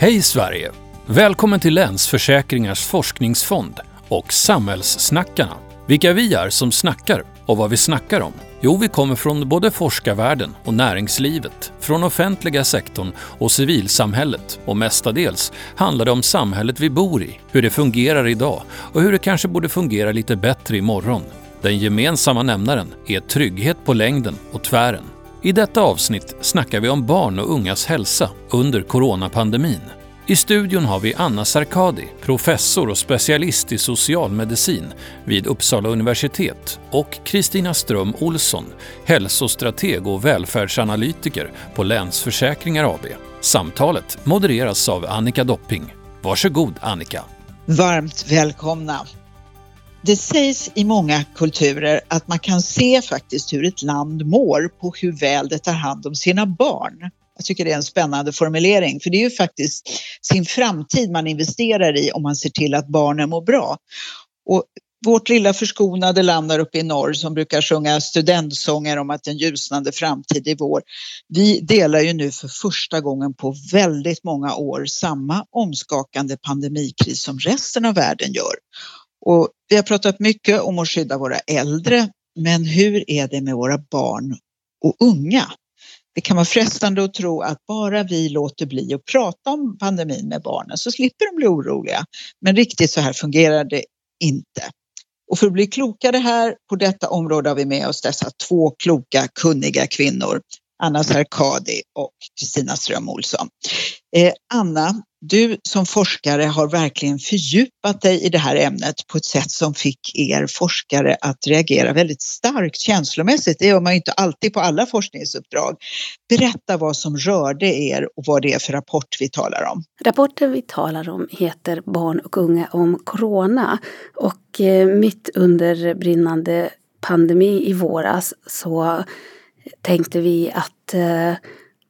Hej Sverige! Välkommen till Länsförsäkringars forskningsfond och Samhällssnackarna. Vilka vi är som snackar och vad vi snackar om? Jo, vi kommer från både forskarvärlden och näringslivet, från offentliga sektorn och civilsamhället och mestadels handlar det om samhället vi bor i, hur det fungerar idag och hur det kanske borde fungera lite bättre imorgon. Den gemensamma nämnaren är trygghet på längden och tvären. I detta avsnitt snackar vi om barn och ungas hälsa under coronapandemin. I studion har vi Anna Sarkadi, professor och specialist i socialmedicin vid Uppsala universitet och Kristina Ström Olsson, hälsostrateg och välfärdsanalytiker på Länsförsäkringar AB. Samtalet modereras av Annika Dopping. Varsågod Annika. Varmt välkomna. Det sägs i många kulturer att man kan se faktiskt hur ett land mår på hur väl det tar hand om sina barn. Jag tycker det är en spännande formulering för det är ju faktiskt sin framtid man investerar i om man ser till att barnen mår bra. Och vårt lilla förskonade land där uppe i norr som brukar sjunga studentsånger om att en ljusnande framtid är vår. Vi delar ju nu för första gången på väldigt många år samma omskakande pandemikris som resten av världen gör. Och vi har pratat mycket om att skydda våra äldre, men hur är det med våra barn och unga? Det kan vara frestande att tro att bara vi låter bli att prata om pandemin med barnen så slipper de bli oroliga. Men riktigt så här fungerar det inte. Och för att bli klokare här på detta område har vi med oss dessa två kloka, kunniga kvinnor. Anna Sarkadi och Kristina Ström Olsson. Eh, Anna, du som forskare har verkligen fördjupat dig i det här ämnet på ett sätt som fick er forskare att reagera väldigt starkt känslomässigt. Det gör man ju inte alltid på alla forskningsuppdrag. Berätta vad som rörde er och vad det är för rapport vi talar om. Rapporten vi talar om heter Barn och unga om corona och eh, mitt under brinnande pandemi i våras så tänkte vi att eh,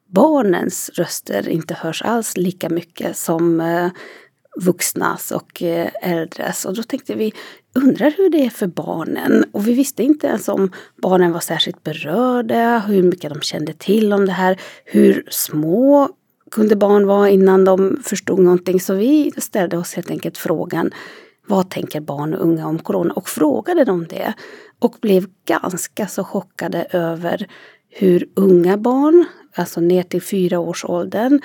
barnens röster inte hörs alls lika mycket som eh, vuxnas och eh, äldres. Och då tänkte vi, undrar hur det är för barnen? Och vi visste inte ens om barnen var särskilt berörda, hur mycket de kände till om det här, hur små kunde barn vara innan de förstod någonting. Så vi ställde oss helt enkelt frågan, vad tänker barn och unga om corona? Och frågade dem det. Och blev ganska så chockade över hur unga barn, alltså ner till fyra års åldern,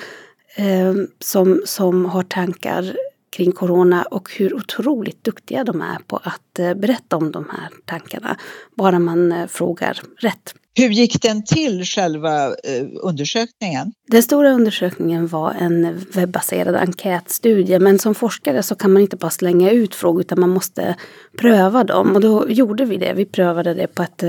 eh, som, som har tankar kring corona och hur otroligt duktiga de är på att eh, berätta om de här tankarna. Bara man eh, frågar rätt. Hur gick den till, själva eh, undersökningen? Den stora undersökningen var en webbaserad enkätstudie men som forskare så kan man inte bara slänga ut frågor utan man måste pröva dem. Och då gjorde vi det. Vi prövade det på ett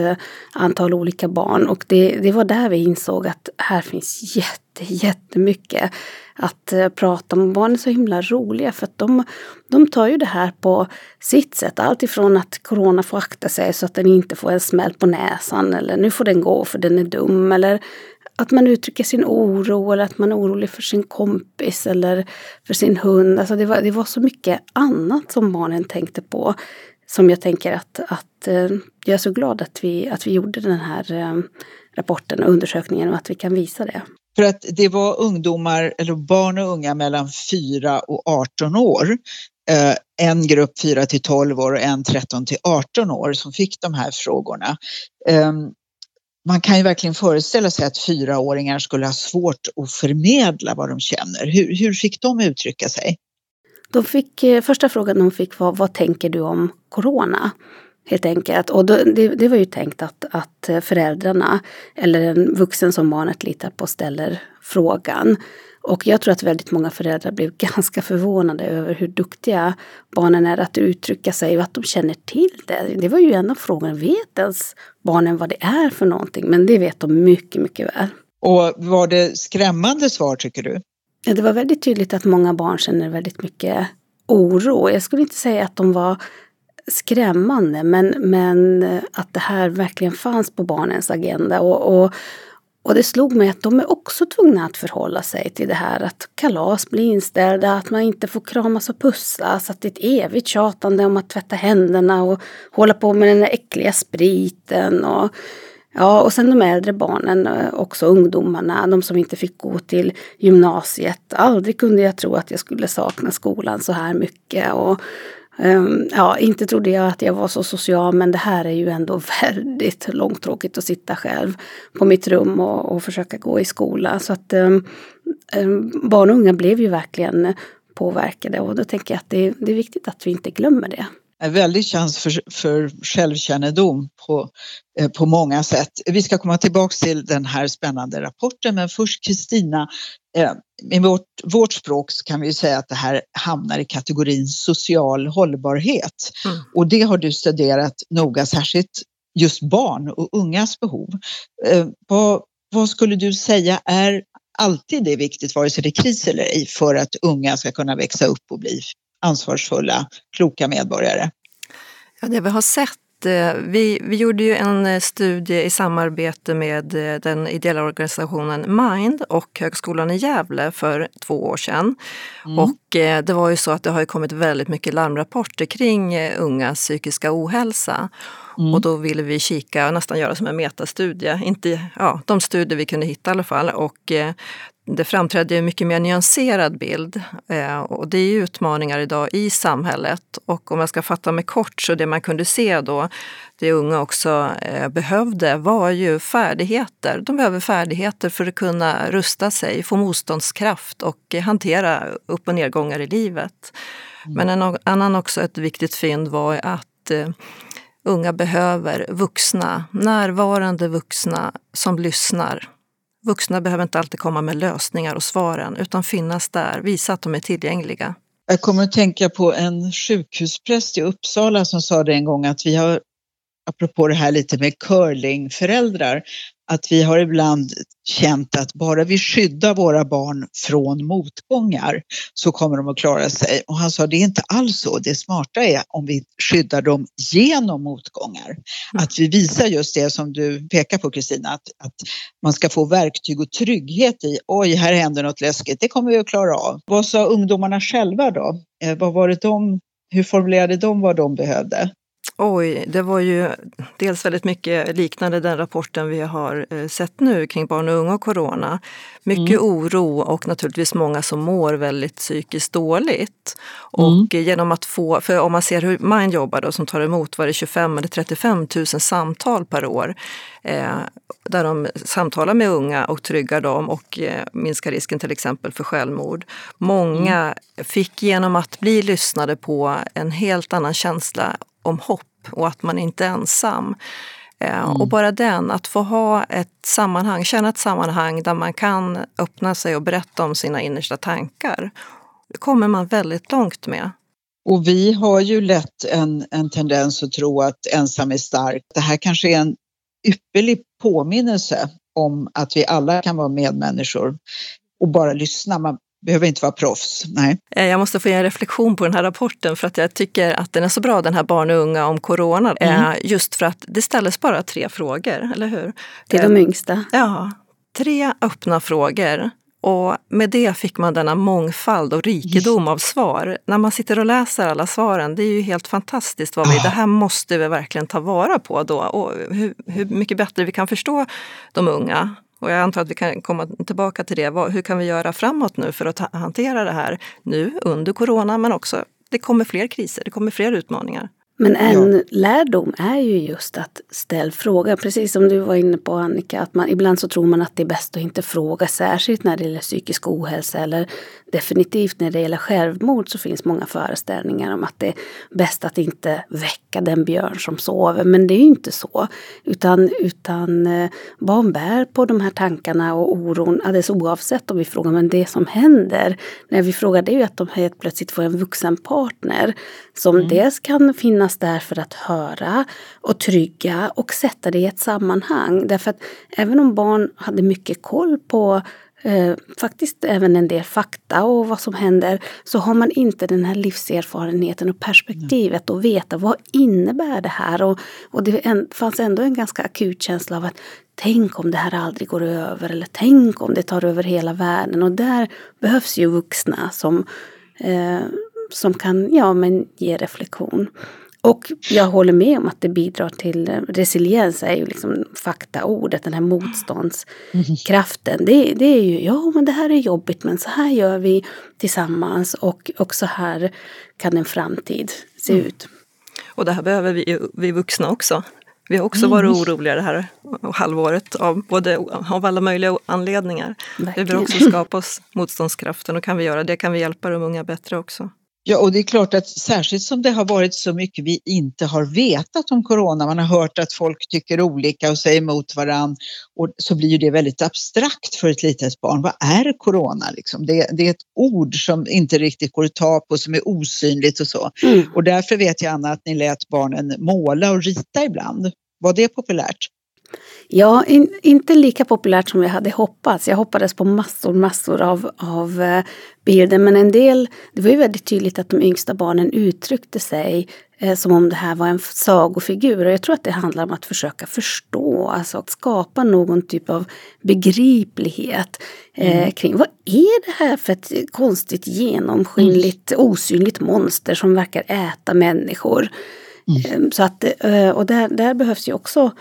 antal olika barn och det, det var där vi insåg att här finns jätte, jättemycket att eh, prata om. Barn är så himla roliga för att de, de tar ju det här på sitt sätt. Allt ifrån att corona får akta sig så att den inte får en smäll på näsan eller nu får den gå för den är dum eller att man uttrycker sin oro eller att man är orolig för sin kompis eller för sin hund. Alltså det, var, det var så mycket annat som barnen tänkte på som jag tänker att, att eh, jag är så glad att vi, att vi gjorde den här eh, rapporten och undersökningen och att vi kan visa det. För att det var ungdomar, eller barn och unga mellan 4 och 18 år. Eh, en grupp 4 till 12 år och en 13 till 18 år som fick de här frågorna. Ehm, man kan ju verkligen föreställa sig att fyraåringar skulle ha svårt att förmedla vad de känner. Hur, hur fick de uttrycka sig? De fick, eh, första frågan de fick var vad tänker du om corona? Helt enkelt. Och då, det, det, var ju tänkt att, att föräldrarna eller en vuxen som barnet litar på ställer frågan. Och jag tror att väldigt många föräldrar blev ganska förvånade över hur duktiga barnen är att uttrycka sig och att de känner till det. Det var ju en av frågorna. Vet ens barnen vad det är för någonting? Men det vet de mycket, mycket väl. Och var det skrämmande svar tycker du? Ja, det var väldigt tydligt att många barn känner väldigt mycket oro. Jag skulle inte säga att de var skrämmande men, men eh, att det här verkligen fanns på barnens agenda. Och, och, och det slog mig att de är också tvungna att förhålla sig till det här att kalas blir inställda, att man inte får kramas och pussas, att det är ett evigt tjatande om att tvätta händerna och hålla på med den där äckliga spriten. Och Ja, och sen de äldre barnen, eh, också ungdomarna, de som inte fick gå till gymnasiet. Aldrig kunde jag tro att jag skulle sakna skolan så här mycket. Och, um, ja, inte trodde jag att jag var så social, men det här är ju ändå väldigt långtråkigt att sitta själv på mitt rum och, och försöka gå i skola. Så att um, um, barn och unga blev ju verkligen påverkade och då tänker jag att det, det är viktigt att vi inte glömmer det en väldig chans för, för självkännedom på, eh, på många sätt. Vi ska komma tillbaks till den här spännande rapporten men först Kristina, eh, med vårt, vårt språk så kan vi säga att det här hamnar i kategorin social hållbarhet mm. och det har du studerat noga, särskilt just barn och ungas behov. Eh, vad, vad skulle du säga är alltid det viktigt, vare sig det är kris eller ej, för att unga ska kunna växa upp och bli ansvarsfulla, kloka medborgare? Ja, det vi har sett eh, vi, vi gjorde ju en eh, studie i samarbete med eh, den ideella organisationen Mind och Högskolan i Gävle för två år sedan. Mm. Och det var ju så att det har kommit väldigt mycket larmrapporter kring ungas psykiska ohälsa. Mm. Och då ville vi kika och nästan göra som en metastudie. Inte, ja, de studier vi kunde hitta i alla fall. Och det framträdde en mycket mer nyanserad bild. Eh, och det är utmaningar idag i samhället. Och om jag ska fatta mig kort, så det man kunde se då, det unga också eh, behövde, var ju färdigheter. De behöver färdigheter för att kunna rusta sig, få motståndskraft och hantera upp och nedgångar i livet. Mm. Men en annan också ett viktigt fynd var att eh, unga behöver vuxna, närvarande vuxna som lyssnar Vuxna behöver inte alltid komma med lösningar och svaren utan finnas där, visa att de är tillgängliga. Jag kommer att tänka på en sjukhuspräst i Uppsala som sa det en gång att vi har, apropå det här lite med curlingföräldrar, att vi har ibland känt att bara vi skyddar våra barn från motgångar så kommer de att klara sig. Och han sa det är inte alls så. Det smarta är om vi skyddar dem genom motgångar. Mm. Att vi visar just det som du pekar på Kristina, att, att man ska få verktyg och trygghet i. Oj, här händer något läskigt. Det kommer vi att klara av. Vad sa ungdomarna själva då? Eh, vad var det de, hur formulerade de vad de behövde? Oj, det var ju dels väldigt mycket liknande den rapporten vi har eh, sett nu kring barn och unga och corona. Mycket mm. oro och naturligtvis många som mår väldigt psykiskt dåligt. Mm. Och genom att få, för om man ser hur Mind jobbar då, som tar emot var det 25 eller 35 000 samtal per år. Eh, där de samtalar med unga och tryggar dem och eh, minskar risken till exempel för självmord. Många fick genom att bli lyssnade på en helt annan känsla om hopp och att man inte är ensam. Eh, mm. Och bara den, att få ha ett sammanhang, känna ett sammanhang där man kan öppna sig och berätta om sina innersta tankar. Det kommer man väldigt långt med. Och vi har ju lätt en, en tendens att tro att ensam är stark. Det här kanske är en ypperlig påminnelse om att vi alla kan vara medmänniskor och bara lyssna. Man behöver inte vara proffs. Nej. Eh, jag måste få ge en reflektion på den här rapporten för att jag tycker att den är så bra, den här barn och unga om corona. Mm. Eh, just för att det ställdes bara tre frågor, eller hur? Till de yngsta? Ja, tre öppna frågor. Och med det fick man denna mångfald och rikedom av svar. När man sitter och läser alla svaren, det är ju helt fantastiskt. Vad vi, Det här måste vi verkligen ta vara på då. Och hur, hur mycket bättre vi kan förstå de unga och jag antar att vi kan komma tillbaka till det. Hur kan vi göra framåt nu för att hantera det här nu under corona men också det kommer fler kriser, det kommer fler utmaningar. Men en ja. lärdom är ju just att ställa frågor. Precis som du var inne på Annika, att man, ibland så tror man att det är bäst att inte fråga, särskilt när det gäller psykisk ohälsa eller definitivt när det gäller självmord så finns många föreställningar om att det är bäst att inte väcka den björn som sover. Men det är ju inte så. Utan, utan eh, barn bär på de här tankarna och oron alldeles oavsett om vi frågar. Men det som händer när vi frågar det är ju att de helt plötsligt får en vuxen partner som mm. dels kan finnas där för att höra och trygga och sätta det i ett sammanhang. Därför att även om barn hade mycket koll på eh, faktiskt även en del fakta och vad som händer så har man inte den här livserfarenheten och perspektivet och veta vad innebär det här. Och, och det en, fanns ändå en ganska akut känsla av att tänk om det här aldrig går över eller tänk om det tar över hela världen. Och där behövs ju vuxna som, eh, som kan ja, men ge reflektion. Och jag håller med om att det bidrar till eh, resiliens, är ju liksom faktaordet, den här motståndskraften. Det, det är ju, ja men det här är jobbigt men så här gör vi tillsammans och, och så här kan en framtid se mm. ut. Och det här behöver vi, vi vuxna också. Vi har också mm. varit oroliga det här halvåret av, både, av alla möjliga anledningar. Verkligen. Vi behöver också skapa oss motståndskraften och kan vi göra det kan vi hjälpa de unga bättre också. Ja, och det är klart att särskilt som det har varit så mycket vi inte har vetat om corona, man har hört att folk tycker olika och säger emot varandra, och så blir ju det väldigt abstrakt för ett litet barn. Vad är corona? Liksom? Det, det, är ett ord som inte riktigt går att ta på, som är osynligt och så. Mm. Och därför vet jag, Anna, att ni lät barnen måla och rita ibland. Var det populärt? Ja, in, inte lika populärt som jag hade hoppats. Jag hoppades på massor, massor av, av eh, bilder. Men en del, det var ju väldigt tydligt att de yngsta barnen uttryckte sig eh, som om det här var en sagofigur. Och jag tror att det handlar om att försöka förstå, alltså att skapa någon typ av begriplighet eh, mm. kring vad är det här för ett konstigt genomskinligt osynligt monster som verkar äta människor. Mm. Eh, så att, eh, och där, där behövs ju också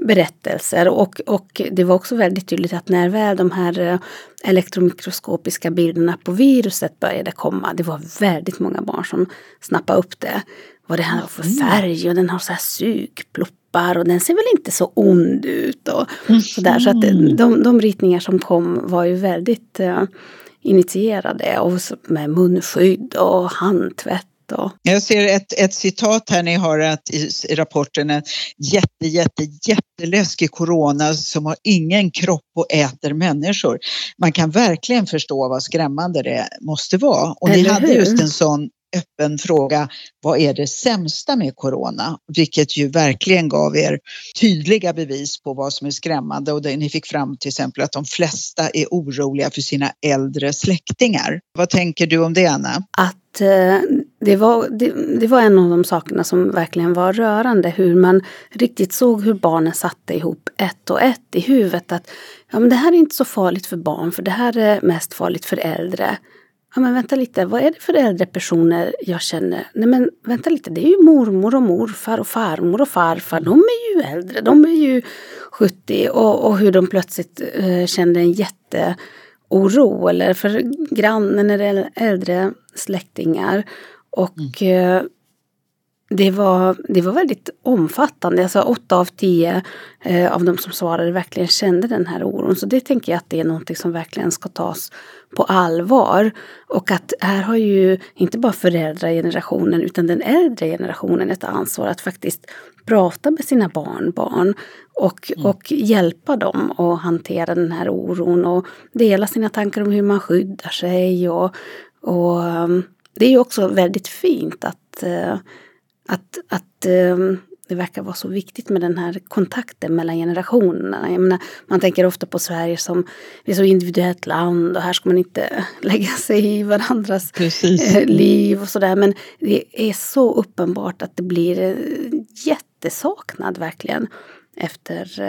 berättelser och, och det var också väldigt tydligt att när väl de här eh, elektromikroskopiska bilderna på viruset började komma, det var väldigt många barn som snappade upp det. Vad det här var för färg och den har så här sugpluppar och den ser väl inte så ond ut och sådär. Så att de, de ritningar som kom var ju väldigt uh, initierade och med munskydd och handtvätt då? Jag ser ett, ett citat här ni har att, i, rapporten. En jätte, jätte, jätteläskig corona som har ingen kropp och äter människor. Man kan verkligen förstå vad skrämmande det måste vara. Och Eller ni hade hur? just en sån öppen fråga. Vad är det sämsta med corona? Vilket ju verkligen gav er tydliga bevis på vad som är skrämmande och ni fick fram till exempel att de flesta är oroliga för sina äldre släktingar. Vad tänker du om det Anna? Att eh, det, var, det, det, var en av de sakerna som verkligen var rörande. Hur man riktigt såg hur barnen satte ihop ett och ett i huvudet. Att ja, men det här är inte så farligt för barn för det här är mest farligt för äldre. Ja men vänta lite, vad är det för äldre personer jag känner? Nej men vänta lite, det är ju mormor och morfar och farmor och farfar. De är ju äldre, de är ju 70 och, och hur de plötsligt eh, kände en jätteoro eller för grannen eller äldre släktingar. Och mm. eh, det var, det var väldigt omfattande. Alltså åtta av tio eh, av de som svarade verkligen kände den här oron. Så det tänker jag att det är någonting som verkligen ska tas på allvar. Och att här har ju inte bara föräldragenerationen utan den äldre generationen ett ansvar att faktiskt prata med sina barnbarn och, mm. och hjälpa dem att hantera den här oron och dela sina tankar om hur man skyddar sig. Och, och um, det är ju också väldigt fint att uh, att, att um, det verkar vara så viktigt med den här kontakten mellan generationerna. Menar, man tänker ofta på Sverige som ett så individuellt land och här ska man inte lägga sig i varandras Precis. Eh, liv och sådär. Men det är så uppenbart att det blir eh, jättesaknad verkligen efter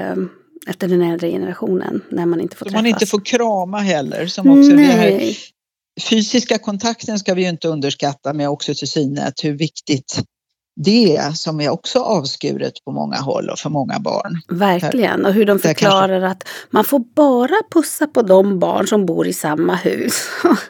efter den äldre generationen när man inte får träffas. man inte får krama heller. Som också Nej. Det här, fysiska kontakten ska vi ju inte underskatta med oxytocinet, hur viktigt det som är också avskuret på många håll och för många barn. Verkligen, och hur de förklarar kanske... att man får bara pussa på de barn som bor i samma hus.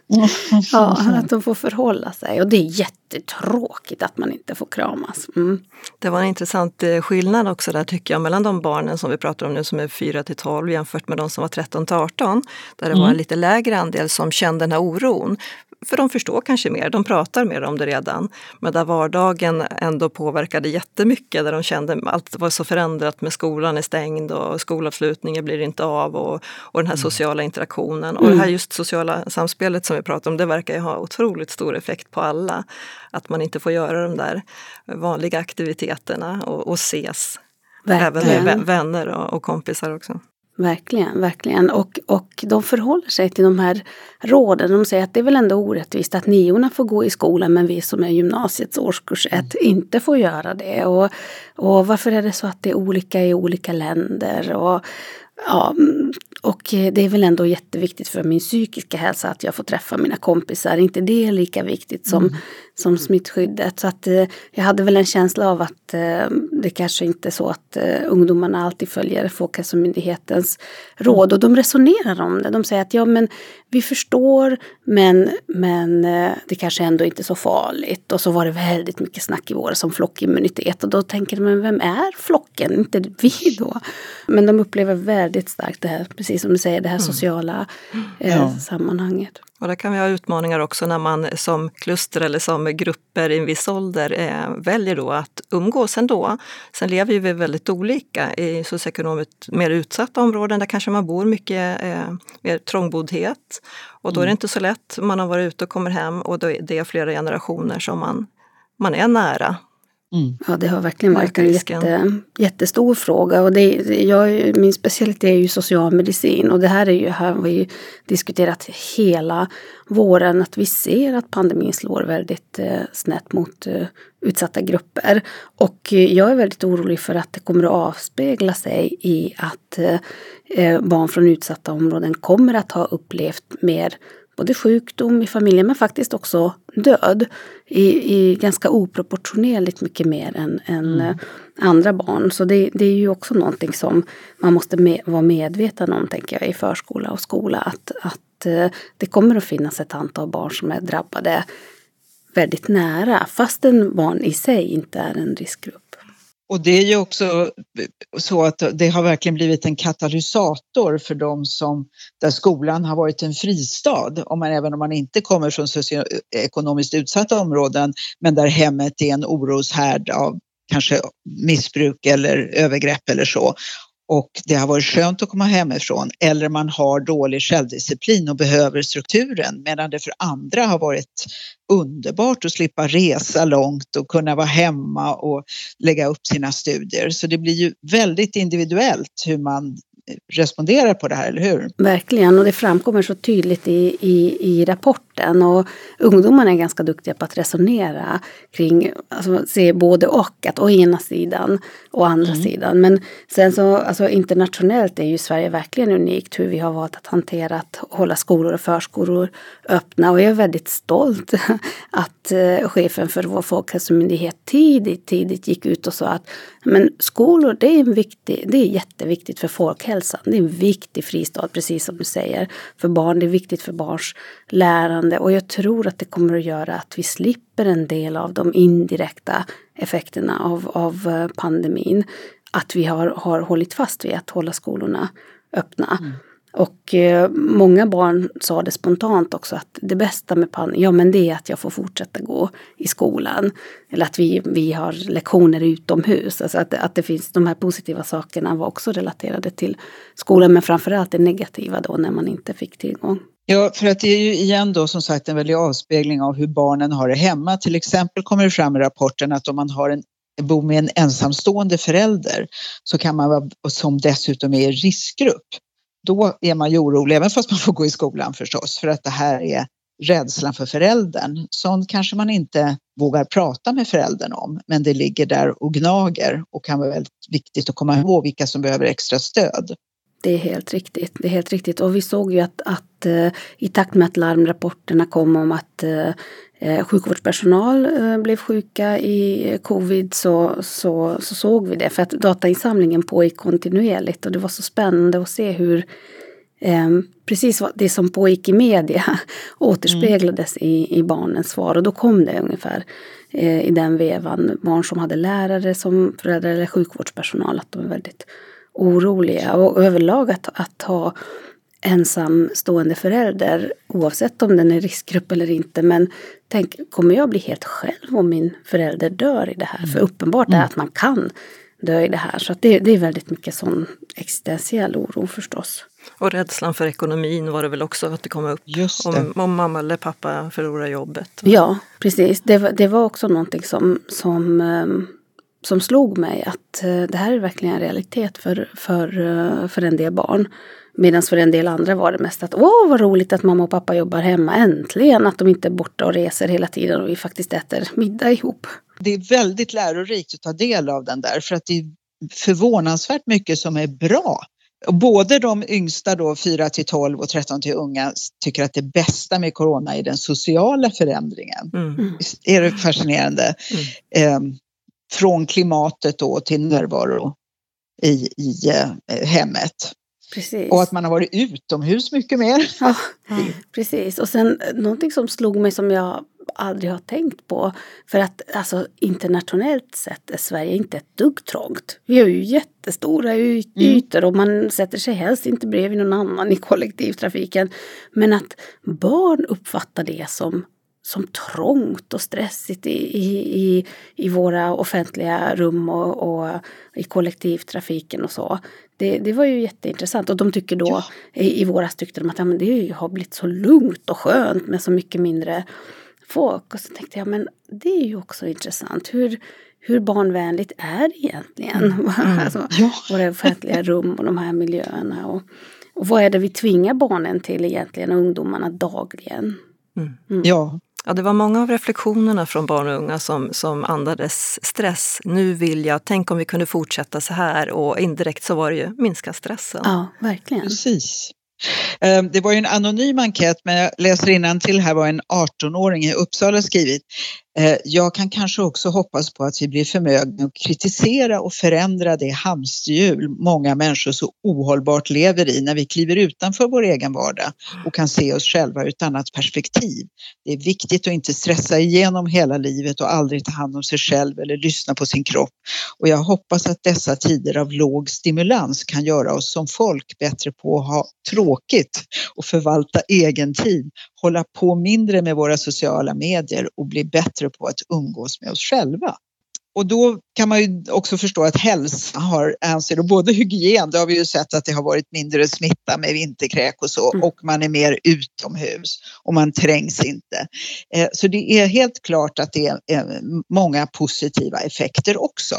ja, att de får förhålla sig och det är jättetråkigt att man inte får kramas. Mm. Det var en intressant eh, skillnad också där tycker jag mellan de barnen som vi pratar om nu som är 4 till 12 jämfört med de som var 13 till 18. Där det mm. var en lite lägre andel som kände den här oron. För de förstår kanske mer, de pratar mer om det redan. Men där vardagen ändå påverkade jättemycket, där de kände att allt var så förändrat med skolan är stängd och skolavslutningen blir inte av och, och den här mm. sociala interaktionen. Och det här mm. just sociala samspelet som vi pratar om, det verkar ju ha otroligt stor effekt på alla. Att man inte får göra de där vanliga aktiviteterna och, och ses. Verkligen. Även med vänner och, och kompisar också. Verkligen, verkligen. Och, och de förhåller sig till de här råden. De säger att det är väl ändå orättvist att niorna får gå i skolan men vi som är gymnasiets årskurs 1 mm. inte får göra det. Och, och varför är det så att det är olika i olika länder? Och, ja, och det är väl ändå jätteviktigt för min psykiska hälsa att jag får träffa mina kompisar. inte det är lika viktigt som, mm som smittskyddet. Så att eh, jag hade väl en känsla av att eh, det kanske inte är så att eh, ungdomarna alltid följer Folkhälsomyndighetens råd. Och de resonerar om det. De säger att ja men vi förstår men, men eh, det kanske ändå inte är så farligt. Och så var det väldigt mycket snack i våras om flockimmunitet. Och då tänker men vem är flocken? Inte vi då. Men de upplever väldigt starkt det här, precis som du säger, det här mm. sociala eh, ja. sammanhanget. Och där kan vi ha utmaningar också när man som kluster eller som grupper i en viss ålder eh, väljer då att umgås ändå. Sen lever vi väldigt olika i socioekonomiskt mer utsatta områden där kanske man bor mycket eh, mer trångboddhet. Och då är det mm. inte så lätt. Man har varit ute och kommer hem och då är det flera generationer som man, man är nära. Mm. Ja, det har verkligen varit en jätte, jättestor fråga. Och det, jag, min specialitet är ju socialmedicin och det här är ju, här har vi diskuterat hela våren att vi ser att pandemin slår väldigt eh, snett mot eh, utsatta grupper. Och eh, jag är väldigt orolig för att det kommer att avspegla sig i att eh, eh, barn från utsatta områden kommer att ha upplevt mer både sjukdom i familjen men faktiskt också död i, i ganska oproportionerligt mycket mer än, än mm. Eh, andra barn. Så det, det, är ju också någonting som man måste med, vara medveten om, tänker jag, i förskola och skola. Att, att eh, det kommer att finnas ett antal barn som är drabbade väldigt nära, fastän barn i sig inte är en riskgrupp. Och det är ju också så att det har verkligen blivit en katalysator för de som, där skolan har varit en fristad, om man, även om man inte kommer från socioekonomiskt utsatta områden, men där hemmet är en oroshärd av kanske missbruk eller övergrepp eller så och det har varit skönt att komma hemifrån eller man har dålig självdisciplin och behöver strukturen medan det för andra har varit underbart att slippa resa långt och kunna vara hemma och lägga upp sina studier. Så det blir ju väldigt individuellt hur man eh, responderar på det här, eller hur? Verkligen, och det framkommer så tydligt i, i, i rapporten. Och ungdomarna är ganska duktiga på att resonera kring, alltså se både och, att å ena sidan och andra mm. sidan. Men sen så, alltså internationellt är ju Sverige verkligen unikt hur vi har valt att hantera att hålla skolor och förskolor öppna. Och jag är väldigt stolt att eh, chefen för vår folkhälsomyndighet tidigt, tidigt gick ut och sa att men skolor, det är, en viktig, det är jätteviktigt för folkhälsan. Det är en viktig fristad, precis som du säger, för barn. Det är viktigt för barns lärande och jag tror att det kommer att göra att vi slipper en del av de indirekta effekterna av, av eh, pandemin. Att vi har, har hållit fast vid att hålla skolorna öppna. Mm. Och eh, många barn sa det spontant också att det bästa med pandemin, ja men det är att jag får fortsätta gå i skolan. Eller att vi, vi har lektioner utomhus. Alltså att, att det finns de här positiva sakerna var också relaterade till skolan men framförallt det negativa då när man inte fick tillgång. Ja, för att det är ju igen då som sagt en väldig avspegling av hur barnen har det hemma. Till exempel kommer det fram i rapporten att om man har en bor med en ensamstående förälder så kan man vara, som dessutom är i riskgrupp, då är man ju orolig, även fast man får gå i skolan förstås, för att det här är rädslan för föräldern. Sånt kanske man inte vågar prata med föräldern om, men det ligger där och gnager och kan vara väldigt viktigt att komma ihåg vilka som behöver extra stöd. Det är helt riktigt. Det är helt riktigt. Och vi såg ju att, att uh, i takt med att larmrapporterna kom om att uh, sjukvårdspersonal uh, blev sjuka i covid så, så, så, såg vi det. För att datainsamlingen pågick kontinuerligt och det var så spännande att se hur precis det som pågick i media återspeglades mm. i, i barnens svar. Och då kom det ungefär i den vevan barn som hade lärare som föräldrar eller sjukvårdspersonal att de är väldigt oroliga. Och överlag att, att ha ensamstående förälder, oavsett om den är riskgrupp eller inte. Men tänk, kommer jag bli helt själv om min förälder dör i det här? Mm. För uppenbart är mm. att man kan dö i det här. Så det, det, är väldigt mycket sån existentiell oro förstås. Och rädslan för ekonomin var det väl också att det kom upp. Det. Om, om, mamma eller pappa förlorar jobbet. Ja, precis. Det, det var också någonting som, som um, som slog mig att eh, det här är verkligen en realitet för, för, eh, för en del barn. Medan för en del andra var det mest att åh vad roligt att mamma och pappa jobbar hemma, äntligen att de inte är borta och reser hela tiden och vi faktiskt äter middag ihop. Det är väldigt lärorikt att ta del av den där för att det är förvånansvärt mycket som är bra Både de yngsta då 4 till 12 och 13 till unga tycker att det bästa med corona är den sociala förändringen. Mm. Är det fascinerande? Mm. Eh, från klimatet då till närvaro i, i eh, hemmet. Precis. Och att man har varit utomhus mycket mer. Ja, precis. Och sen någonting som slog mig som jag aldrig har tänkt på. För att alltså, internationellt sett är Sverige inte ett dugg trångt. Vi har ju jättestora mm. ytor och man sätter sig helst inte bredvid någon annan i kollektivtrafiken. Men att barn uppfattar det som som trångt och stressigt i, i, i, våra offentliga rum och, och i kollektivtrafiken och så. Det, det var ju jätteintressant och de tycker då, ja. i, i våras tyckte de att ja, men det har blivit så lugnt och skönt med så mycket mindre folk. Och så tänkte jag, men det är ju också intressant. Hur, hur barnvänligt är det egentligen? Mm. alltså, ja. Våra offentliga rum och de här miljöerna. Och, och vad är det vi tvingar barnen till egentligen, och ungdomarna dagligen? Mm. Mm. Ja, Ja, det var många av reflektionerna från barn och unga som, som andades stress. Nu vill jag, tänk om vi kunde fortsätta så här och indirekt så var det ju minska stressen. Ja, verkligen. Precis. Ehm, det var ju en anonym enkät men jag läser till här vad en 18-åring i Uppsala skrivit. Ehm, jag kan kanske också hoppas på att vi blir förmögna att kritisera och förändra det hamsterhjul många människor så ohållbart lever i när vi kliver utanför vår egen vardag och kan se oss själva ur ett annat perspektiv. Det är viktigt att inte stressa igenom hela livet och aldrig ta hand om sig själv eller lyssna på sin kropp. Och jag hoppas att dessa tider av låg stimulans kan göra oss som folk bättre på att ha tråkigt och förvalta egen tid hålla på mindre med våra sociala medier och bli bättre på att umgås med oss själva. Och då kan man ju också förstå att hälsa har, anser både hygien, det har vi ju sett att det har varit mindre smitta med vinterkräk och så, mm. och man är mer utomhus och man trängs inte. Eh, så det är helt klart att det är många positiva effekter också.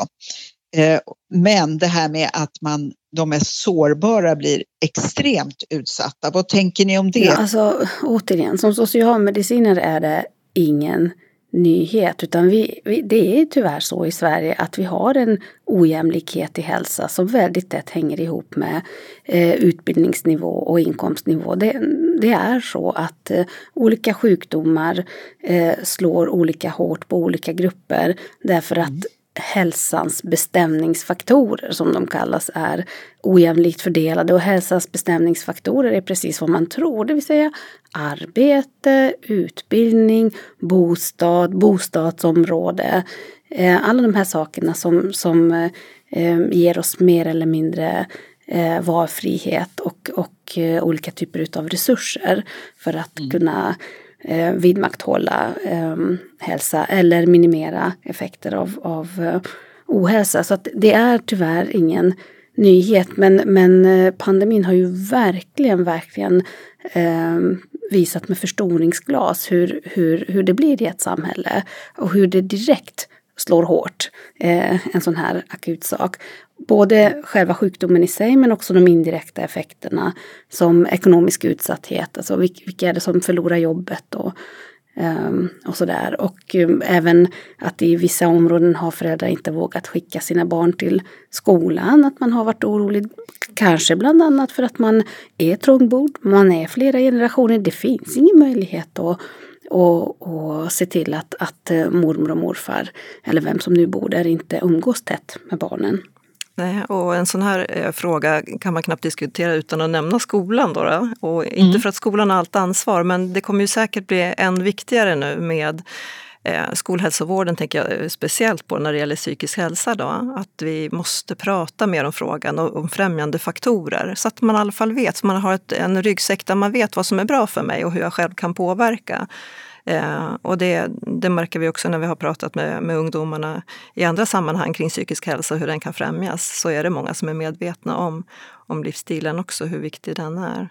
Eh, men det här med att man, de mest sårbara blir extremt utsatta. Vad tänker ni om det? Ja, alltså, återigen, som socialmedicinare är det ingen nyhet utan vi, vi, det är tyvärr så i Sverige att vi har en ojämlikhet i hälsa som väldigt tätt hänger ihop med eh, utbildningsnivå och inkomstnivå. Det, det är så att eh, olika sjukdomar eh, slår olika hårt på olika grupper därför att hälsans bestämningsfaktorer som de kallas är ojämlikt fördelade och hälsans bestämningsfaktorer är precis vad man tror, det vill säga arbete, utbildning, bostad, bostadsområde. Eh, alla de här sakerna som, som eh, ger oss mer eller mindre eh, valfrihet och, och olika typer av resurser för att mm. kunna eh, vidmakthålla eh, hälsa eller minimera effekter av, av eh, ohälsa. Så att det är tyvärr ingen nyhet men, men eh, pandemin har ju verkligen, verkligen eh, visat med förstoringsglas hur, hur, hur det blir i ett samhälle och hur det direkt slår hårt, eh, en sån här akut sak. Både själva sjukdomen i sig men också de indirekta effekterna som ekonomisk utsatthet, alltså vilka är det som förlorar jobbet och, ehm, och sådär. Och ehm, även att i vissa områden har föräldrar inte vågat skicka sina barn till skolan, att man har varit orolig. Kanske bland annat för att man är trångbodd, man är flera generationer, det finns ingen möjlighet att och, och se till att, att eh, mormor och morfar, eller vem som nu bor där, inte umgås tätt med barnen. Nej, och en sån här eh, fråga kan man knappt diskutera utan att nämna skolan. Då, då. Och inte mm. för att skolan har allt ansvar, men det kommer ju säkert bli än viktigare nu med eh, skolhälsovården tänker jag eh, speciellt på när det gäller psykisk hälsa. Då, att vi måste prata mer om frågan och om främjande faktorer så att man i alla fall vet, så man har ett, en ryggsäck där man vet vad som är bra för mig och hur jag själv kan påverka. Eh, och det, det märker vi också när vi har pratat med, med ungdomarna i andra sammanhang kring psykisk hälsa och hur den kan främjas. Så är det många som är medvetna om, om livsstilen också, hur viktig den är.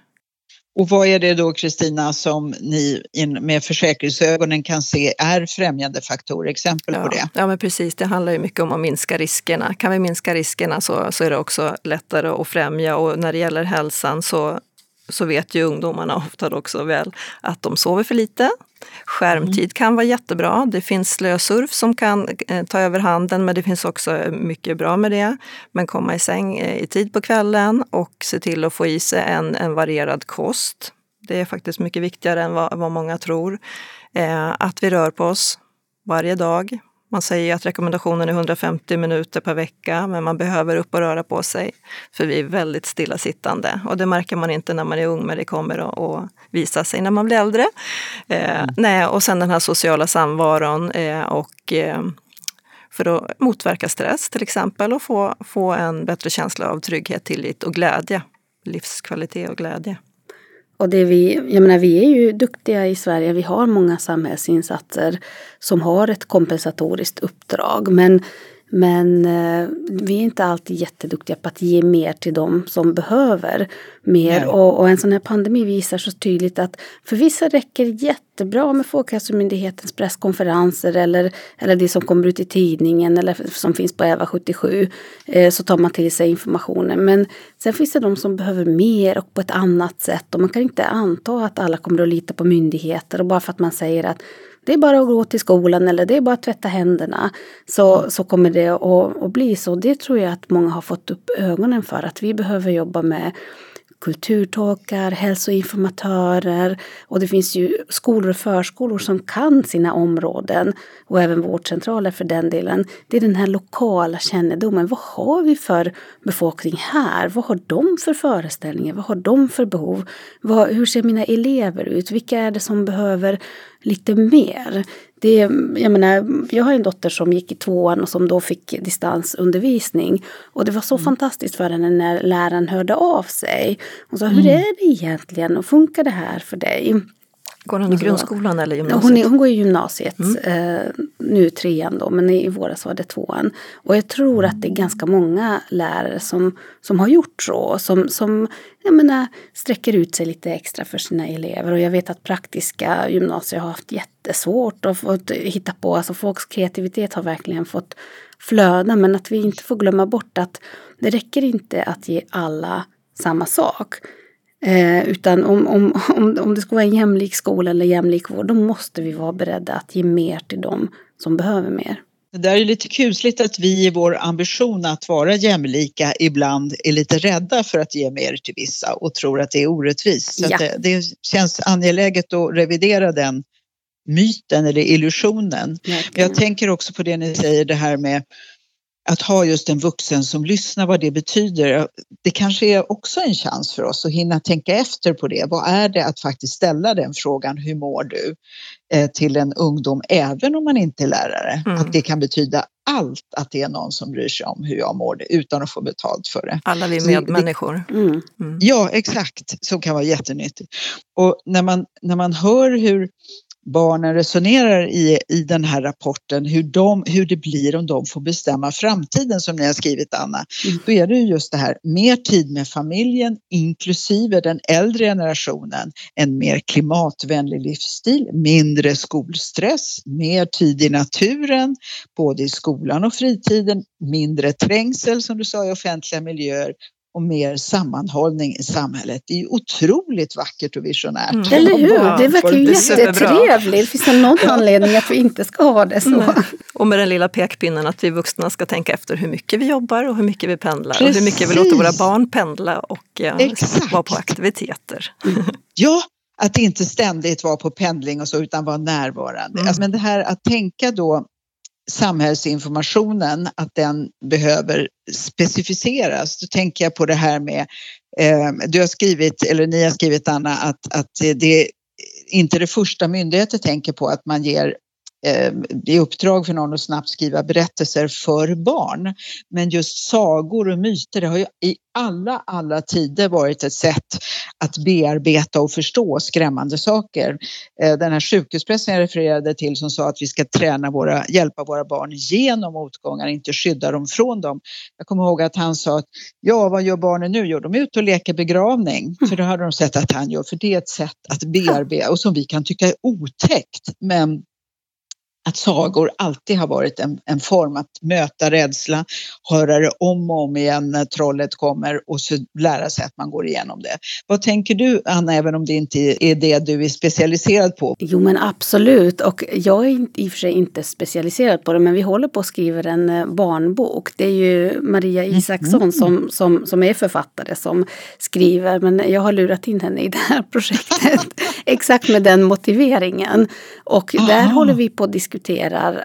Och vad är det då Kristina som ni med försäkringsögonen kan se är främjande faktorer, exempel ja, på det? Ja men precis, det handlar ju mycket om att minska riskerna. Kan vi minska riskerna så, så är det också lättare att främja och när det gäller hälsan så så vet ju ungdomarna ofta också väl att de sover för lite. Skärmtid mm. kan vara jättebra. Det finns slösurf som kan eh, ta över handen men det finns också mycket bra med det. Men komma i säng eh, i tid på kvällen och se till att få i sig en, en varierad kost. Det är faktiskt mycket viktigare än vad, vad många tror. Eh, att vi rör på oss varje dag. Man säger att rekommendationen är 150 minuter per vecka, men man behöver upp och röra på sig. För vi är väldigt stillasittande och det märker man inte när man är ung, men det kommer att visa sig när man blir äldre. Eh, mm. nej, och sen den här sociala samvaron eh, och eh, för att motverka stress till exempel och få, få en bättre känsla av trygghet, tillit och glädje. Livskvalitet och glädje. Och det vi, jag menar, vi är ju duktiga i Sverige. Vi har många samhällsinsatser som har ett kompensatoriskt uppdrag. Men men eh, vi är inte alltid jätteduktiga på att ge mer till dem som behöver mer. Och, och, en sån här pandemi visar så tydligt att för vissa räcker jättebra med Folkhälsomyndighetens presskonferenser eller, eller det som kommer ut i tidningen eller som finns på EVA 77. Eh, så tar man till sig informationen. Men sen finns det de som behöver mer och på ett annat sätt. Och man kan inte anta att alla kommer att lita på myndigheter. Och bara för att man säger att det är bara att gå till skolan eller det är bara att tvätta händerna. Så, så kommer det att, att bli så. Det tror jag att många har fått upp ögonen för. Att vi behöver jobba med kulturtolkar, hälsoinformatörer och det finns ju skolor och förskolor som kan sina områden och även vårdcentraler för den delen. Det är den här lokala kännedomen. Vad har vi för befolkning här? Vad har de för föreställningar? Vad har de för behov? Vad, hur ser mina elever ut? Vilka är det som behöver lite mer? Det, jag, menar, jag har en dotter som gick i tvåan och som då fick distansundervisning. Och det var så mm. fantastiskt för henne när läraren hörde av sig. Och sa, hur mm. är det egentligen och funkar det här för dig? Går hon i grundskolan eller gymnasiet? Hon, hon går i gymnasiet, mm. eh, nu trean då, men i våras var det tvåan. Och jag tror att det är ganska många lärare som, som har gjort så, som, som jag menar, sträcker ut sig lite extra för sina elever. Och jag vet att praktiska gymnasier har haft jättesvårt att få hitta på, alltså folks kreativitet har verkligen fått flöda, men att vi inte får glömma bort att det räcker inte att ge alla samma sak. Eh, utan om, om, om, om det ska vara en jämlik skola eller jämlik vård, då måste vi vara beredda att ge mer till dem som behöver mer. Det där är lite kusligt att vi i vår ambition att vara jämlika ibland är lite rädda för att ge mer till vissa och tror att det är orättvist. Så ja. det, det, känns angeläget att revidera den myten eller illusionen. Men jag tänker också på det ni säger det här med att ha just en vuxen som lyssnar, vad det betyder. Det kanske är också en chans för oss att hinna tänka efter på det. Vad är det att faktiskt ställa den frågan, hur mår du? Eh, till en ungdom, även om man inte är lärare. Mm. Att det kan betyda allt att det är någon som bryr sig om hur jag mår utan att få betalt för det. Alla vi medmänniskor. Mm. Mm. Ja, exakt, som kan vara jättenyttigt. Och när man, när man hör hur barnen resonerar i, i den här rapporten, hur, de, hur det blir om de får bestämma framtiden som ni har skrivit Anna. Mm. Då är det ju just det här, mer tid med familjen inklusive den äldre generationen, en mer klimatvänlig livsstil, mindre skolstress, mer tid i naturen, både i skolan och fritiden, mindre trängsel som du sa i offentliga miljöer och mer sammanhållning i samhället. Det är otroligt vackert och visionärt. Mm. Eller hur, det verkar ju jättetrevligt. Finns det någon anledning att vi inte ska ha det så? Mm. Och med den lilla pekpinnen att vi vuxna ska tänka efter hur mycket vi jobbar och hur mycket vi pendlar Precis. och hur mycket vi låter våra barn pendla och eh, vara på aktiviteter. Ja, att inte ständigt vara på pendling och så utan vara närvarande. Mm. Alltså, men det här att tänka då samhällsinformationen, att den behöver specificeras. Då tänker jag på det här med, eh, du har skrivit, eller ni har skrivit Anna, att, att det är inte det första myndigheter tänker på att man ger i uppdrag för någon att snabbt skriva berättelser för barn. Men just sagor och myter, det har ju i alla, alla tider varit ett sätt att bearbeta och förstå skrämmande saker. Eh, den här sjukhuspressen jag refererade till som sa att vi ska träna våra, hjälpa våra barn genom motgångar, inte skydda dem från dem. Jag kommer ihåg att han sa att ja, vad gör barnen nu? Jo, de är ute och leker begravning, för det hade de sett att han gör, för det är ett sätt att bearbeta och som vi kan tycka är otäckt. Men att sagor alltid har varit en, en, form att möta rädsla, höra det om och om igen när trollet kommer och så lära sig att man går igenom det. Vad tänker du Anna, även om det inte är det du är specialiserad på? Jo men absolut och jag är i och för sig inte specialiserad på det men vi håller på att skriva en eh, barnbok. Det är ju Maria mm. Isaksson mm. som, som, som är författare som skriver men jag har lurat in henne i det här projektet exakt med den motiveringen. Och Aha. där håller vi på att diskutera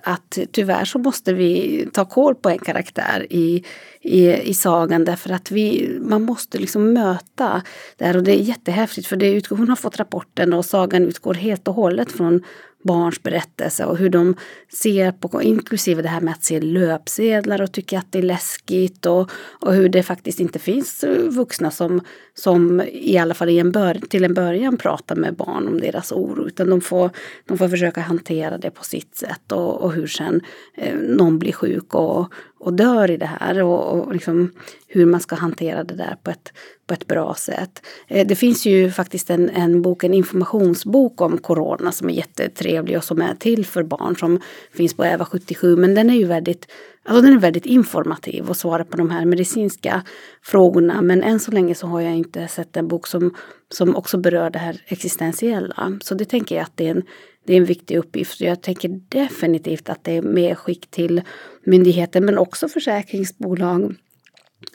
att tyvärr så måste vi ta koll på en karaktär i, i, i sagan därför att vi, man måste liksom möta det här och det är jättehäftigt för det utgår, hon har fått rapporten och sagan utgår helt och hållet från barns berättelse och hur de ser på, inklusive det här med att se löpsedlar och tycka att det är läskigt och, och hur det faktiskt inte finns vuxna som, som i alla fall i en bör, till en början pratar med barn om deras oro utan de får, de får försöka hantera det på sitt sätt och, och hur sen eh, någon blir sjuk och, och dör i det här och, och liksom hur man ska hantera det där på ett, på ett bra sätt. Eh, det finns ju faktiskt en, en bok, en informationsbok om corona som är jättetrevlig och som är till för barn som finns på Eva 77 men den är ju väldigt Alltså den är väldigt informativ och svarar på de här medicinska frågorna. Men än så länge så har jag inte sett en bok som, som också berör det här existentiella. Så det tänker jag att det är en, det är en viktig uppgift. Jag tänker definitivt att det är medskick till myndigheter men också försäkringsbolag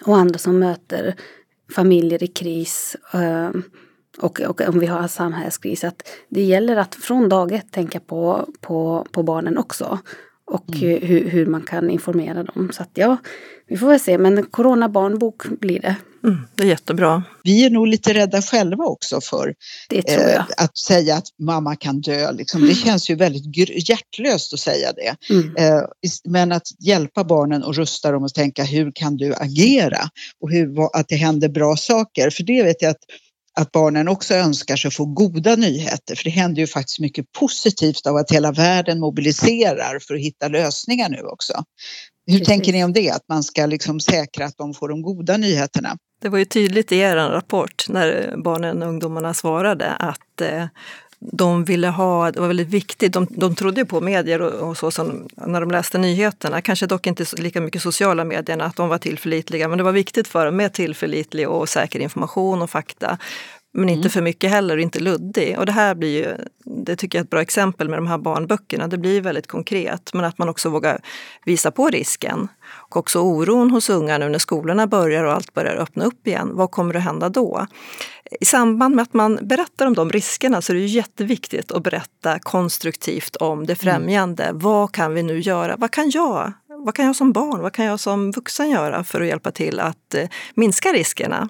och andra som möter familjer i kris. Eh, och, och om vi har samhällskris, att det gäller att från dag ett tänka på, på, på barnen också och mm. hur, hur, man kan informera dem. Så att ja, vi får väl se. Men Corona barnbok blir det. Mm, det är jättebra. Vi är nog lite rädda själva också för eh, att säga att mamma kan dö. Liksom. Mm. Det känns ju väldigt hjärtlöst att säga det. Mm. Eh, men att hjälpa barnen och rusta dem och tänka hur kan du agera? Och hur, att det händer bra saker. För det vet jag att att barnen också önskar sig få goda nyheter. För det händer ju faktiskt mycket positivt av att hela världen mobiliserar för att hitta lösningar nu också. Hur Precis. tänker ni om det? Att man ska liksom säkra att de får de goda nyheterna? Det var ju tydligt i er rapport när barnen och ungdomarna svarade att eh, de ville ha, det var väldigt viktigt, de, de trodde på medier och, och så som, när de läste nyheterna, kanske dock inte lika mycket sociala medierna, att de var tillförlitliga, men det var viktigt för dem med tillförlitlig och säker information och fakta. Men inte mm. för mycket heller, inte luddig. Och det här blir ju, det tycker jag är ett bra exempel med de här barnböckerna. Det blir väldigt konkret, men att man också vågar visa på risken. Och också oron hos unga nu när skolorna börjar och allt börjar öppna upp igen. Vad kommer att hända då? I samband med att man berättar om de riskerna så är det jätteviktigt att berätta konstruktivt om det mm. främjande. Mm. Vad kan vi nu göra? Vad kan jag? Vad kan jag som barn? Vad kan jag som vuxen göra för att hjälpa till att eh, minska riskerna?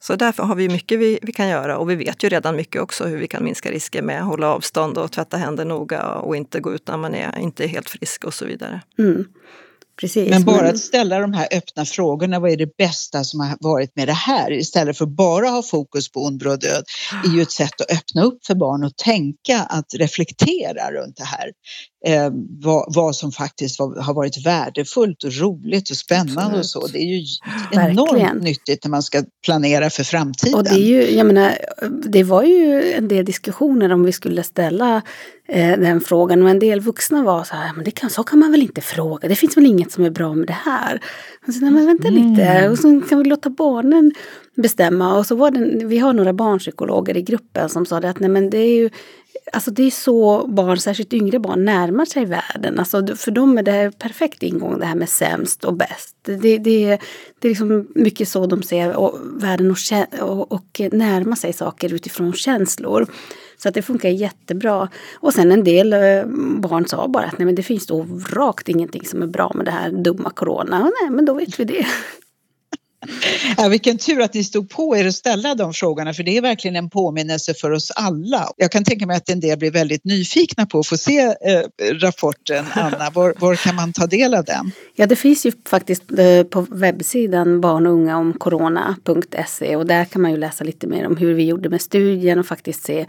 Så därför har vi mycket vi, vi, kan göra och vi vet ju redan mycket också hur vi kan minska risker med att hålla avstånd och tvätta händer noga och inte gå ut när man är inte är helt frisk och så vidare. Mm. Precis, men bara men... att ställa de här öppna frågorna, vad är det bästa som har varit med det här? Istället för bara ha fokus på ond och död, är ju ett sätt att öppna upp för barn och tänka, att reflektera runt det här. Eh, vad, vad, som faktiskt var, har varit värdefullt och roligt och spännande Absolut. och så. Det är ju enormt Verkligen. nyttigt när man ska planera för framtiden. Och det, är ju, jag menar, det var ju en del diskussioner om vi skulle ställa eh, den frågan och en del vuxna var så här, men det kan, så kan man väl inte fråga, det finns väl inget som är bra med det här. Och så, nej, men vänta mm. lite, och så kan vi låta barnen bestämma. Och så var det, vi har några barnpsykologer i gruppen som sa det att nej men det är ju Alltså det är så barn, särskilt yngre barn, närmar sig världen. Alltså för dem är det perfekt ingång det här med sämst och bäst. Det, det, det är liksom mycket så de ser och, världen och, och, och närma sig saker utifrån känslor. Så att det funkar jättebra. Och sen en del eh, barn sa bara att nej men det finns då rakt ingenting som är bra med det här dumma corona. Och nej men då vet vi det. Ja, vilken tur att ni stod på er att ställa de frågorna för det är verkligen en påminnelse för oss alla. Jag kan tänka mig att en del blir väldigt nyfikna på att få se eh, rapporten. Anna, var, var, kan man ta del av den? Ja, det finns ju faktiskt eh, på webbsidan barn och unga om corona.se och där kan man ju läsa lite mer om hur vi gjorde med studien och faktiskt se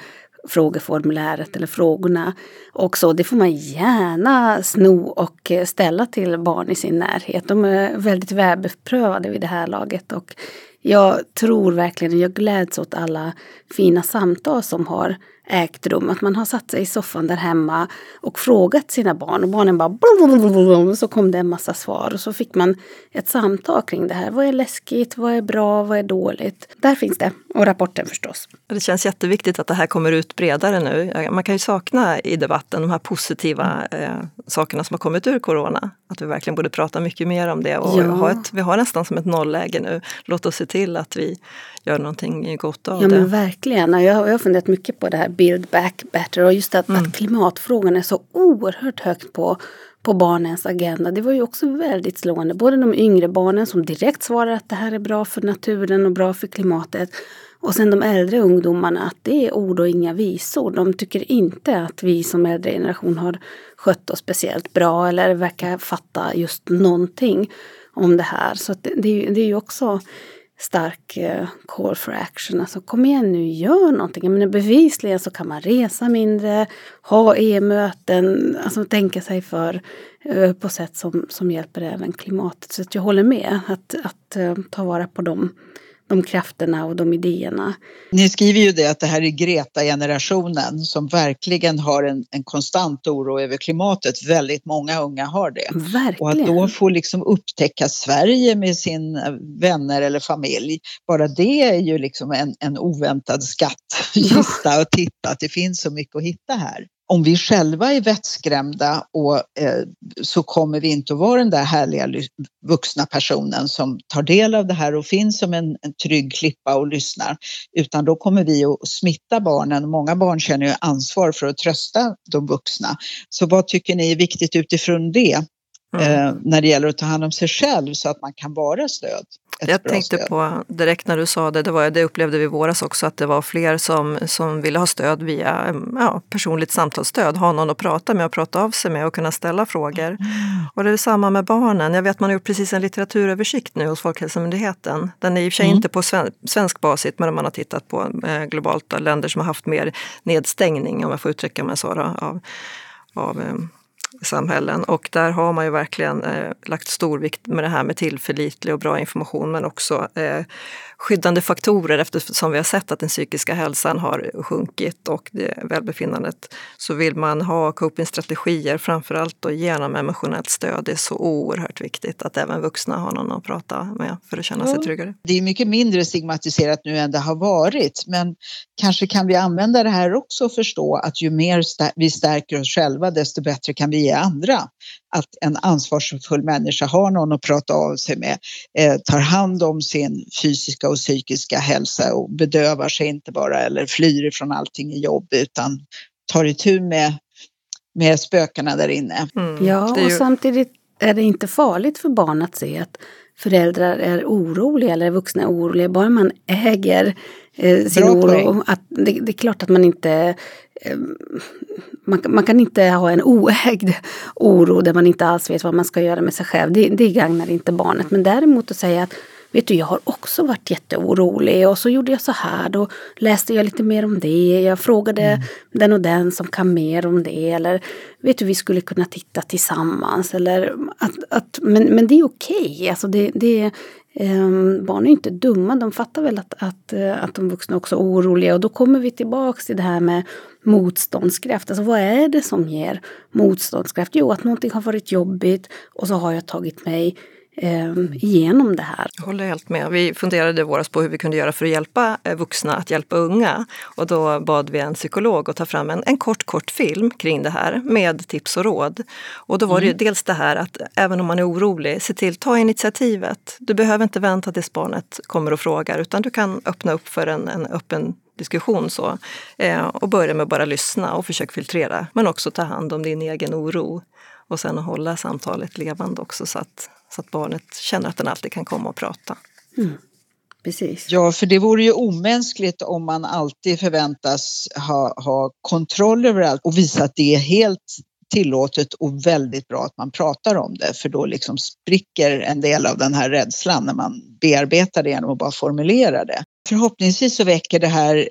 frågeformuläret eller frågorna. Och så, det får man gärna sno och eh, ställa till barn i sin närhet. De är väldigt välbeprövade vid det här laget. Och jag tror verkligen, jag gläds åt alla fina samtal som har ägt rum. Att man har satt sig i soffan där hemma och frågat sina barn och barnen bara så kom det en massa svar och så fick man ett samtal kring det här. Vad är läskigt? Vad är bra? Vad är dåligt? Där finns det. Och rapporten förstås. Det känns jätteviktigt att det här kommer ut bredare nu. Man kan ju sakna i debatten de här positiva eh, sakerna som har kommit ur corona. Att vi verkligen borde prata mycket mer om det. Och ja. ha ett, vi har nästan som ett nollläge nu. Låt oss se till att vi gör någonting gott av ja, det. Ja men verkligen. Jag, jag har funderat mycket på det här Build Back Better och just att, mm. att klimatfrågan är så oerhört högt på på barnens agenda. Det var ju också väldigt slående. Både de yngre barnen som direkt svarar att det här är bra för naturen och bra för klimatet. Och sen de äldre ungdomarna att det är ord och inga visor. De tycker inte att vi som äldre generation har skött oss speciellt bra eller verkar fatta just någonting om det här. Så det, det, är ju också stark eh, call for action. Alltså kom igen nu, gör någonting. Men bevisligen så kan man resa mindre, ha e-möten, alltså tänka sig för eh, på sätt som, som hjälper även klimatet. Så jag håller med att, att eh, ta vara på dem de krafterna och de idéerna. Ni skriver ju det att det här är Greta-generationen som verkligen har en, en konstant oro över klimatet. Väldigt många unga har det. Verkligen. Och att då få liksom upptäcka Sverige med sin vänner eller familj, bara det är ju liksom en, en oväntad skattkista ja. att titta att det finns så mycket att hitta här om vi själva är vettskrämda och, eh, så kommer vi inte att vara den där härliga vuxna personen som tar del av det här och finns som en, en trygg klippa och lyssnar. Utan då kommer vi att smitta barnen. Många barn känner ju ansvar för att trösta de vuxna. Så vad tycker ni är viktigt utifrån det? Mm. Eh, när det gäller att ta hand om sig själv så att man kan vara stöd. Jag tänkte stöd. på direkt när du sa det, det, var, det upplevde vi i våras också, att det var fler som, som ville ha stöd via ja, personligt samtalsstöd, ha någon att prata med och prata av sig med och kunna ställa frågor. Mm. Och det är samma med barnen. Jag vet man har gjort precis en litteraturöversikt nu hos Folkhälsomyndigheten. Den är i och för sig mm. inte på sven, svensk basis, men man har tittat på eh, globalt länder som har haft mer nedstängning, om jag får uttrycka mig så, då, av, av samhällen. Och där har man ju verkligen eh, lagt stor vikt med det här med tillförlitlig och bra information men också eh, skyddande faktorer eftersom vi har sett att den psykiska hälsan har sjunkit och det välbefinnandet. Så vill man ha copingstrategier, framförallt då genom emotionellt stöd, det är så oerhört viktigt att även vuxna har någon att prata med för att känna sig tryggare. Det är mycket mindre stigmatiserat nu än det har varit, men kanske kan vi använda det här också och förstå att ju mer vi stärker oss själva, desto bättre kan vi ge andra. Att en ansvarsfull människa har någon att prata av sig med, eh, tar hand om sin fysiska och psykiska hälsa och bedövar sig inte bara eller flyr ifrån allting i jobb utan tar itu med, med spökena där inne. Mm. Ja, och samtidigt är det inte farligt för barn att se att föräldrar är oroliga eller vuxna är oroliga. Bara man äger eh, sin Bra oro. Att det, det, är klart att man inte eh, man, man, kan inte ha en oägd oro där man inte alls vet vad man ska göra med sig själv. Det, det gagnar inte barnet. Men däremot att säga att vet du, jag har också varit jätteorolig och så gjorde jag så här, då läste jag lite mer om det, jag frågade mm. den och den som kan mer om det, eller vet du, vi skulle kunna titta tillsammans, eller att, att men, men det är okej, okay. alltså det, det Um, barn är inte dumma, de fattar väl att, att, eh, att de vuxna också är oroliga. Och då kommer vi tillbaks till det här med motståndskraft. Alltså vad är det som ger motståndskraft? Jo, att någonting har varit jobbigt och så har jag tagit mig eh, igenom det här. Jag håller helt med. Vi funderade i våras på hur vi kunde göra för att hjälpa eh, vuxna att hjälpa unga. Och då bad vi en psykolog att ta fram en, en kort, kort film kring det här med tips och råd. Och då var det mm. dels det här att även om man är orolig, se till ta initiativet. Du behöver inte vänta tills barnet kommer och frågar utan du kan öppna upp för en, en öppen diskussion så. Eh, och börja med att bara lyssna och försöka filtrera. Men också ta hand om din egen oro. Och sen hålla samtalet levande också så att så att barnet känner att den alltid kan komma och prata. Mm. Precis. Ja, för det vore ju omänskligt om man alltid förväntas ha, ha kontroll över allt och visa att det är helt tillåtet och väldigt bra att man pratar om det för då liksom spricker en del av den här rädslan när man bearbetar det genom att bara formulera det. Förhoppningsvis så väcker det här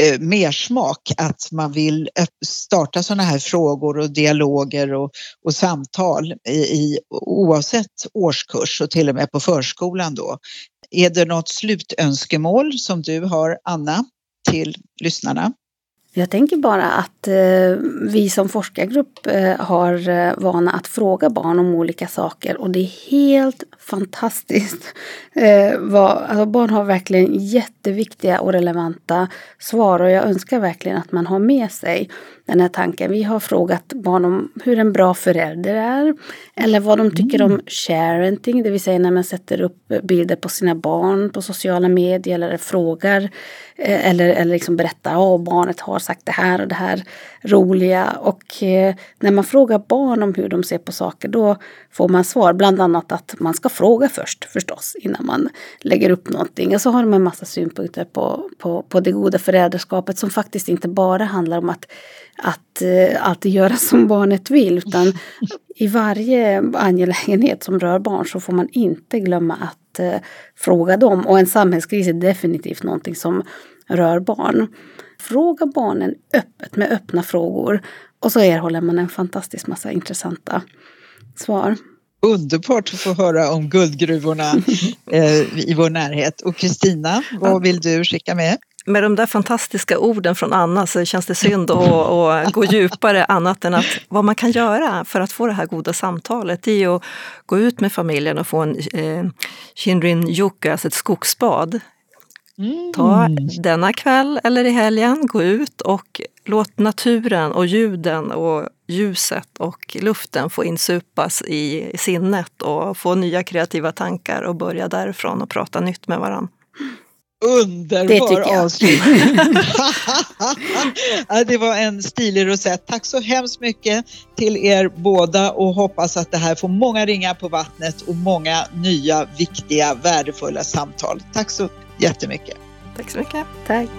eh, mersmak att man vill starta sådana här frågor och dialoger och, och samtal i, i, oavsett årskurs och till och med på förskolan då. Är det något slutönskemål som du har, Anna, till lyssnarna? Jag tänker bara att eh, vi som forskargrupp eh, har eh, vana att fråga barn om olika saker och det är helt fantastiskt. Eh, vad, alltså barn har verkligen jätteviktiga och relevanta svar och jag önskar verkligen att man har med sig den här tanken. Vi har frågat barn om hur en bra förälder är eller vad de tycker mm. om sharenting, det vill säga när man sätter upp bilder på sina barn på sociala medier eller frågar eller, eller liksom berättar att barnet har sagt det här och det här roliga. Och eh, när man frågar barn om hur de ser på saker då får man svar. Bland annat att man ska fråga först förstås innan man lägger upp någonting. Och så har de en massa synpunkter på, på, på det goda föräldraskapet som faktiskt inte bara handlar om att, att eh, alltid göra som barnet vill. Utan i varje angelägenhet som rör barn så får man inte glömma att eh, fråga dem. Och en samhällskris är definitivt någonting som rör barn. Fråga barnen öppet med öppna frågor och så erhåller man en fantastisk massa intressanta svar. Underbart att få höra om guldgruvorna eh, i vår närhet. Och Kristina, vad vill du skicka med? Med de där fantastiska orden från Anna så känns det synd att, att gå djupare annat än att vad man kan göra för att få det här goda samtalet är att gå ut med familjen och få en eh, Shinrin Yuka, alltså ett skogsbad Ta mm. denna kväll eller i helgen, gå ut och låt naturen och ljuden och ljuset och luften få insupas i sinnet och få nya kreativa tankar och börja därifrån och prata nytt med varandra. Underbar avslutning! det var en stilig rosett. Tack så hemskt mycket till er båda och hoppas att det här får många ringar på vattnet och många nya, viktiga, värdefulla samtal. Tack så jättemycket. Tack så mycket. Tack.